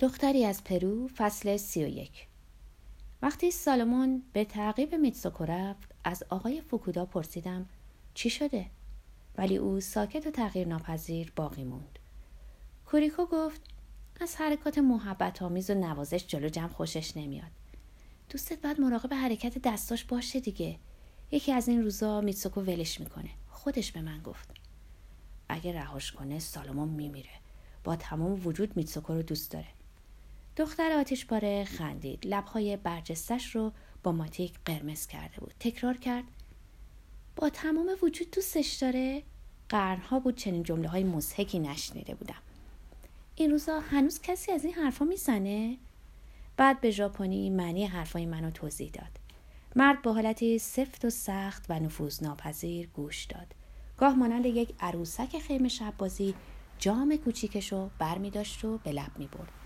دختری از پرو فصل سی و یک وقتی سالمون به تعقیب میتسوکو رفت از آقای فوکودا پرسیدم چی شده؟ ولی او ساکت و تغییر ناپذیر باقی موند. کوریکو گفت از حرکات محبت آمیز و نوازش جلو جمع خوشش نمیاد. دوستت باید مراقب حرکت دستاش باشه دیگه. یکی از این روزا میتسوکو ولش می‌کنه. خودش به من گفت. اگه رهاش کنه سالمون میمیره. با تمام وجود میتسوکو رو دوست داره. دختر آتیش پاره خندید. لبهای برجستش رو با ماتیک قرمز کرده بود. تکرار کرد با تمام وجود دوستش داره؟ قرنها بود چنین جمله های مزهکی نشنیده بودم. این روزا هنوز کسی از این حرفا می‌زنه؟ بعد به ژاپنی معنی حرفای منو توضیح داد. مرد با حالتی سفت و سخت و نفوذ ناپذیر گوش داد. گاه مانند یک عروسک خیمه شب بازی جام کوچیکشو بر می داشت و به لب می برد.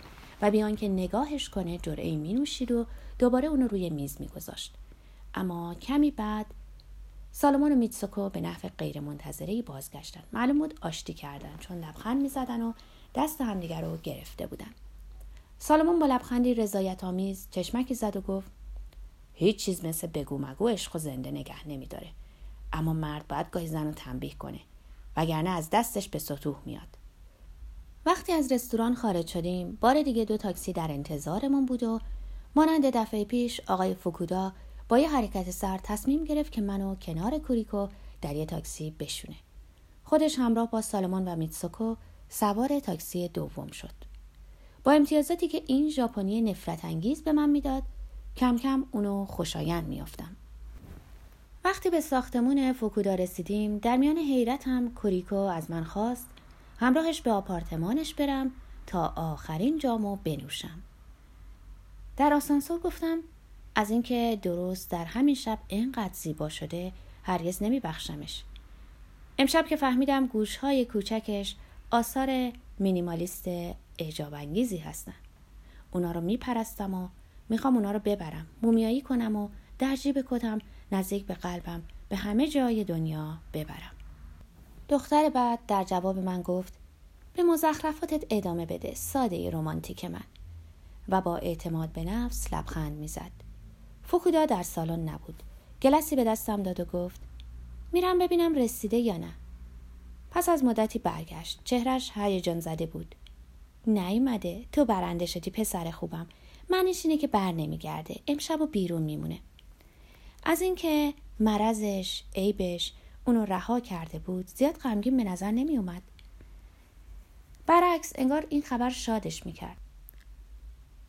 و بیان که نگاهش کنه جرعه می نوشید و دوباره اونو روی میز می گذاشت. اما کمی بعد سالمون و میتسوکو به نحو منتظری بازگشتن. معلوم بود آشتی کردن چون لبخند می زدن و دست همدیگر رو گرفته بودن. سالمون با لبخندی رضایت آمیز چشمکی زد و گفت هیچ چیز مثل بگو مگو عشق و زنده نگه نمیداره. اما مرد باید گاهی زن رو تنبیه کنه وگرنه از دستش به سطوح میاد. وقتی از رستوران خارج شدیم بار دیگه دو تاکسی در انتظارمون بود و مانند دفعه پیش آقای فوکودا با یه حرکت سر تصمیم گرفت که منو کنار کوریکو در یه تاکسی بشونه. خودش همراه با سالمون و میتسوکو سوار تاکسی دوم شد. با امتیازاتی که این ژاپنی نفرت انگیز به من می‌داد کم کم اونو خوشایند میافتم. وقتی به ساختمون فوکودا رسیدیم در میان حیرت هم کوریکو از من خواست همراهش به آپارتمانش برم تا آخرین جامو بنوشم. در آسانسور گفتم از اینکه درست در همین شب اینقدر زیبا شده هرگز نمیبخشمش. امشب که فهمیدم گوشهای کوچکش آثار مینیمالیست اعجاب انگیزی هستن. اونا رو میپرستم و می‌خوام اونا رو ببرم مومیایی کنم و در جیب کتم نزدیک به قلبم به همه جای دنیا ببرم. دختر بعد در جواب من گفت به مزخرفاتت ادامه بده ساده رومانتیک من. و با اعتماد به نفس لبخند می‌زد. فوکودا در سالن نبود. گلسی به دستم داد و گفت میرم ببینم رسیده یا نه. پس از مدتی برگشت. چهرش هیجان زده بود. نیومده. تو برنده شدی پسر خوبم. منش اینه که بر نمیگرده. امشب و بیرون میمونه. از اینکه مرضش عیبش اونو رها کرده بود زیاد غمگین به نظر نمی اومد. برعکس انگار این خبر شادش می‌کرد.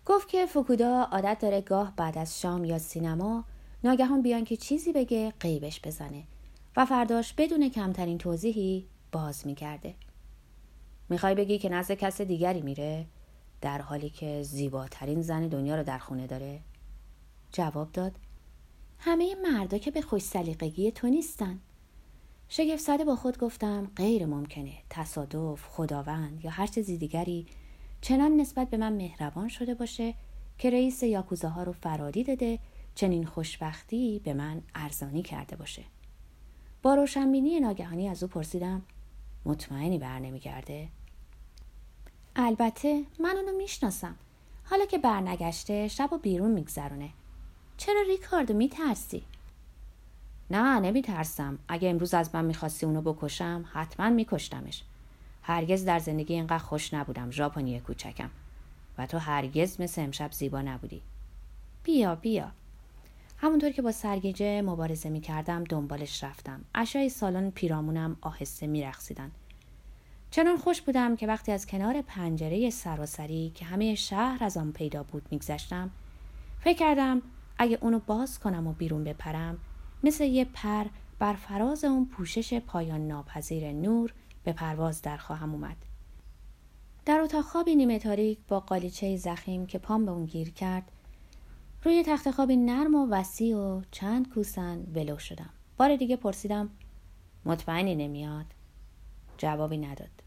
گفت که فوکودا عادت داره گاه بعد از شام یا سینما ناگهان بیان که چیزی بگه قیبش بزنه و فرداش بدون کمترین توضیحی باز می‌کرده. می‌خوای بگی که نزد کس دیگری میره در حالی که زیباترین زن دنیا رو در خونه داره؟ جواب داد همه مردا که به خوش سلیقگی تو نیستن. شگفت زده با خود گفتم غیر ممکنه. تصادف خداوند یا هر چیزی دیگری چنان نسبت به من مهربان شده باشه که رئیس یاکوزاها رو فرادی داده چنین خوشبختی به من ارزانی کرده باشه. با روشنبینی ناگهانی از او پرسیدم مطمئنی بر نمیگرده؟ البته من اونو می‌شناسم. حالا که برنگشته شب و بیرون میگذرونه. چرا ریکاردو میترسی؟ نه نمی ترسم اگه امروز از من می‌خواستی اونو بکشم حتما میکشتمش. هرگز در زندگی اینقدر خوش نبودم ژاپنی کوچکم. و تو هرگز مثل امشب زیبا نبودی. بیا بیا. همونطور که با سرگیجه مبارزه می‌کردم دنبالش رفتم. اشای سالن پیرامونم آهسته میرقصیدن. چنان خوش بودم که وقتی از کنار پنجره سراسری که همه شهر از آن پیدا بود میگذشتم فکر کردم اگه اونو باز کنم و بیرون بپرم مثل یه پر بر فراز اون پوشش پایان ناپذیر نور به پرواز در خواهم اومد. در اتاق خوابی نیمه تاریک با قالیچه زخیم که پام به اون گیر کرد روی تخت خوابی نرم و وسیع و چند کوسن ولو شدم. بار دیگه پرسیدم مطمئنی نمیاد؟ جوابی نداد.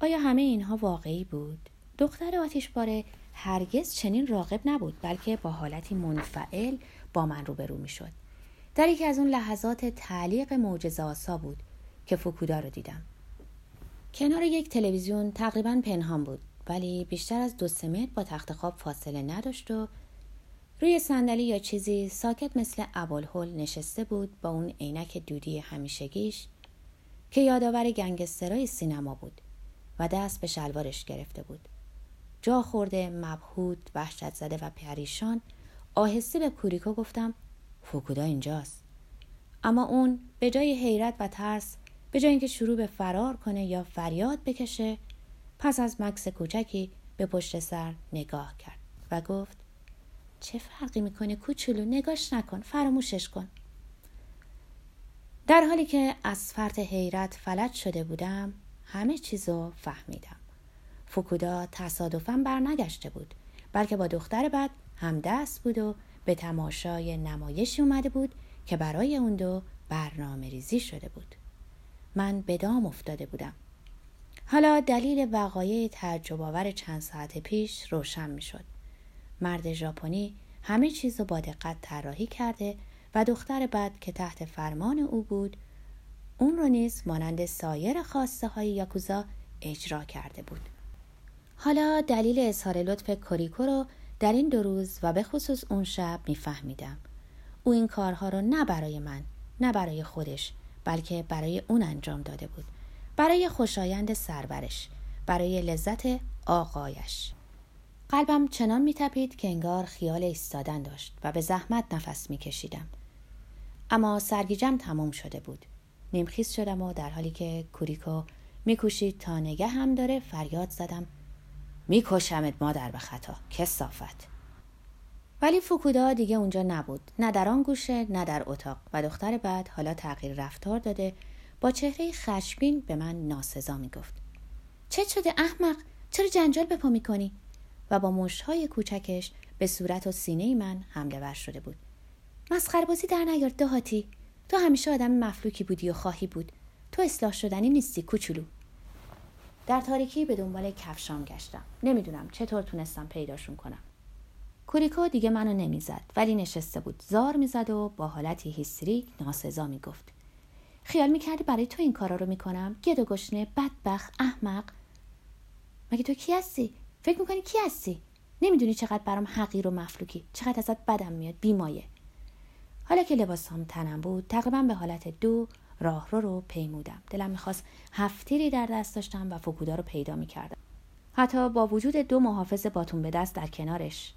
آیا همه اینها واقعی بود؟ دختر آتیش باره هرگز چنین راقب نبود بلکه با حالتی منفعل با من روبرو می شد. در یکی از اون لحظات تعلیق معجزه آسا بود که فوکودا رو دیدم. کنار یک تلویزیون تقریبا پنهان بود ولی بیشتر از دو سه با تخت خواب فاصله نداشت و روی صندلی یا چیزی ساکت مثل ابوالهول نشسته بود با اون عینک دودی همیشگیش که یادآور گنگسترای سینما بود و دست به شلوارش گرفته بود. جا خورده مبهود وحشت زده و پریشان آهسته به کوریکو گفتم فوکودا اینجاست. اما اون به جای حیرت و ترس به جای اینکه شروع به فرار کنه یا فریاد بکشه پس از مکس کوچکی به پشت سر نگاه کرد و گفت چه فرقی می‌کنه کوچولو؟ نگاش نکن فراموشش کن. در حالی که از فرط حیرت فلج شده بودم همه چیزو فهمیدم. فوکودا تصادفا برنگشته بود بلکه با دختر بعد همدست بود و به تماشای نمایشی اومده بود که برای اون دو برنامه ریزی شده بود من به دام افتاده بودم حالا دلیل وقایع تعجب آور چند ساعت پیش روشن می شد. مرد ژاپنی همه چیز رو با دقت طراحی کرده و دختر بعد که تحت فرمان او بود اون رو نیز مانند سایر خواسته های یاکوزا اجرا کرده بود. حالا دلیل اظهار لطف کوریکو رو در این دو روز و به خصوص اون شب میفهمیدم. او این کارها رو نه برای من نه برای خودش بلکه برای اون انجام داده بود. برای خوشایند سرورش برای لذت آقایش قلبم چنان میتپید که انگار خیال ایستادن داشت و به زحمت نفس میکشیدم اما سرگیجم تمام شده بود نیمخیز شدم و در حالی که کوریکو میکوشید تا نگه هم داره فریاد زدم میکشمت مادر به خطا. کسافت. ولی فوکودا دیگه اونجا نبود. نه در آن گوشه نه در اتاق. و دختر بعد حالا تغییر رفتار داده. با چهره خشبین به من ناسزا می‌گفت. چه شده احمق؟ چرا جنجال به پا می‌کنی؟ و با مشتهای کوچکش به صورت و سینه من حمله ور شده بود. مسخره بازی در نیار دهاتی. تو همیشه آدم مفلوکی بودی و خواهی بود. تو اصلاح شدنی نیستی کوچولو. در تاریکی به دنبال کفشام گشتم. نمی‌دونم چطور تونستم پیداشون کنم. کوریکو دیگه منو نمی‌زد ولی نشسته بود. زار می‌زد و با حالتی هیستریک ناسزا می‌گفت. خیال می‌کردی برای تو این کارا رو می‌کنم؟ گد و گشنه بدبخ احمق. مگه تو کی هستی؟ فکر می‌کنی کی هستی؟ نمی‌دونی چقدر برام حقیر و مفلوکی. چقدر ازت بدم میاد بیمایه. حالا که لباسام تنم بود تقریبا به حالت دو راه رو پیمودم. دلم می‌خواست هفتیری در دست داشتم و فکودا رو پیدا می‌کردم. حتی با وجود دو محافظ باتون به دست در کنارش.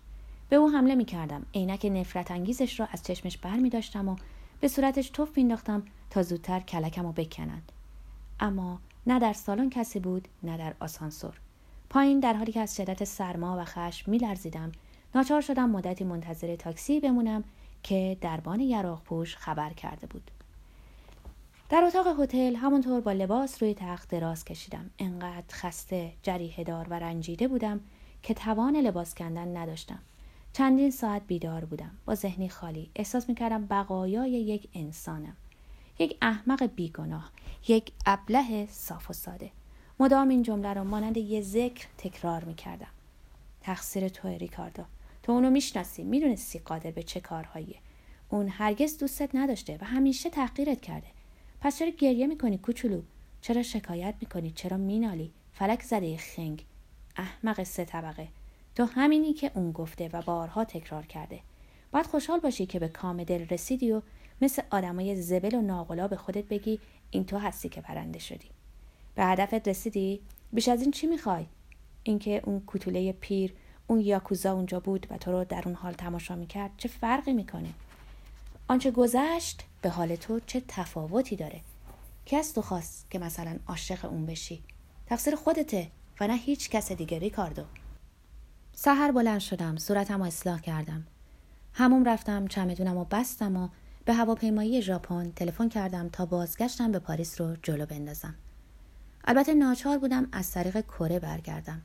به او حمله می‌کردم. عینک نفرت انگیزش را از چشمش بر می و به صورتش توف مینداختم تا زودتر کلکم رو بکنند. اما نه در سالن کسی بود نه در آسانسور. پایین در حالی که از شدت سرما و خشم میلرزیدم ناچار شدم مدتی منتظر تاکسی بمونم که دربان یراق پوش خبر کرده بود. در اتاق هتل همونطور با لباس روی تخت دراز کشیدم. انقدر خسته جریه دار و رنجیده بودم که توان لباس کندن نداشتم. چندین ساعت بیدار بودم. با ذهنی خالی احساس می‌کردم بقایای یک انسانم. یک احمق بیگناه یک ابله صاف و ساده. مدام این جمله را مانند یه ذکر تکرار می‌کردم. تقصیر تو ریکاردو. تو اونو می‌شناسی می‌دونستی قادر به چه کارهاییه. اون هرگز دوستت نداشته و همیشه تحقیرت کرده. پس چرا گریه می‌کنی کوچولو؟ چرا شکایت می‌کنی؟ چرا مینالی؟ فلک زده خنگ. احمق سه طبقه. تو همینی که اون گفته و بارها تکرار کرده. باید خوشحال باشی که به کام دل رسیدی و مثل آدمای زبل و ناقلا به خودت بگی این تو هستی که برنده شدی. به هدفت رسیدی؟ بیش از این چی می‌خوای؟ اینکه اون کوتوله پیر اون یاکوزا اونجا بود و تو رو در اون حال تماشا می‌کرد چه فرقی می‌کنه؟ آنچه گذشت به حال تو چه تفاوتی داره؟ کی از تو خواست که مثلا عاشق اون بشی؟ تقصیر خودته و نه هیچ کس دیگه ریکاردو. سحر بلند شدم صورتم رو اصلاح کردم. هموم رفتم چمدونم و بستم و به هواپیمایی ژاپن تلفن کردم تا بازگشتم به پاریس رو جلو بندازم. البته ناچار بودم از طریق کره برگردم.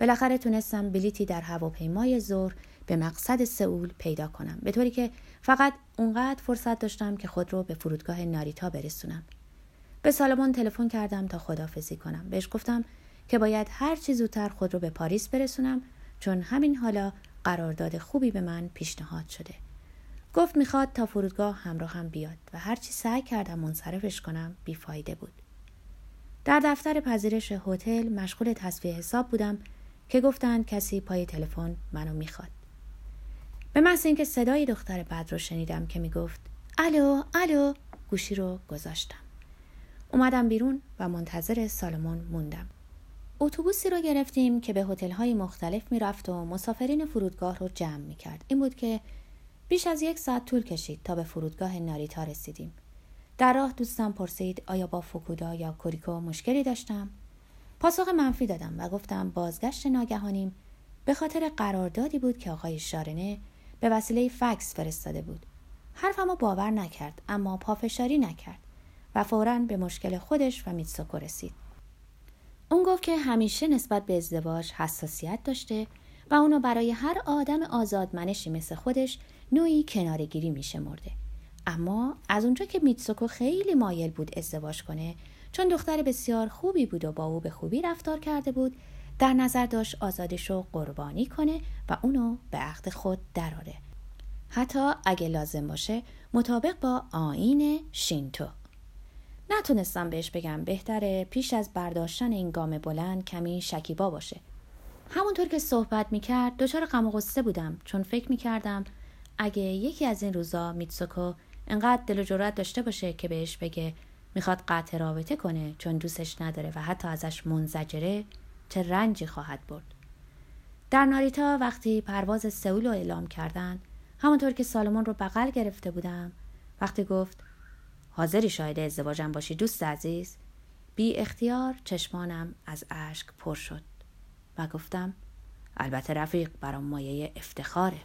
بالاخره تونستم بلیتی در هواپیمای ظهر به مقصد سئول پیدا کنم به طوری که فقط اونقدر فرصت داشتم که خود رو به فرودگاه ناریتا برسونم. به سالمون تلفن کردم تا خدافزی کنم. بهش گفتم که باید هر چی زودتر خود رو به پاریس برسونم چون همین حالا قرارداد خوبی به من پیشنهاد شده. گفت می‌خواد تا فرودگاه همراه هم بیاد و هرچی سعی کردم منصرفش کنم بیفایده بود. در دفتر پذیرش هتل مشغول تصفیه حساب بودم که گفتند کسی پای تلفن منو می‌خواد. به محض اینکه صدای دختر بعد رو شنیدم که می‌گفت الو الو. گوشی رو گذاشتم. اومدم بیرون و منتظر سالمون موندم. اتوبوسی رو گرفتیم که به هتل‌های مختلف می‌رفت و مسافرین فرودگاه رو جمع می‌کرد. این بود که بیش از یک ساعت طول کشید تا به فرودگاه ناریتا رسیدیم. در راه دوستم پرسید آیا با فوکودا یا کوریکو مشکلی داشتم؟ پاسخ منفی دادم و گفتم بازگشت ناگهانیم. به خاطر قراردادی بود که آقای شارنه به وسیله فکس فرستاده بود. حرفمو باور نکرد اما پافشاری نکرد و فورا به مشکل خودش و میتسوکو رسید. اون گفت که همیشه نسبت به ازدواج حساسیت داشته و اونو برای هر آدم آزادمنشی مثل خودش نوعی کنارگیری میشه مرده. اما از اونجا که میتسوکو خیلی مایل بود ازدواج کنه چون دختر بسیار خوبی بود و با او به خوبی رفتار کرده بود در نظر داشت آزادش رو قربانی کنه و اونو به عقد خود دراره حتی اگه لازم باشه مطابق با آین شینتو. نتونستم بهش بگم بهتره پیش از برداشتن این گام بلند کمی شکیبا باشه. همونطور که صحبت می‌کرد دچار غم و غصه بودم چون فکر می‌کردم اگه یکی از این روزا میتسوکو انقدر دل و جرأت داشته باشه که بهش بگه می‌خواد قطع رابطه کنه چون دوستش نداره و حتی ازش منزجره چه رنجی خواهد برد. در ناریتا وقتی پرواز سئول رو اعلام کردن همونطور که سالمون رو بغل گرفته بودم وقتی گفت حاضری شاهد ازدواجم باشی دوست عزیز؟ بی اختیار چشمانم از اشک پر شد و گفتم البته رفیق برام مایه افتخاره.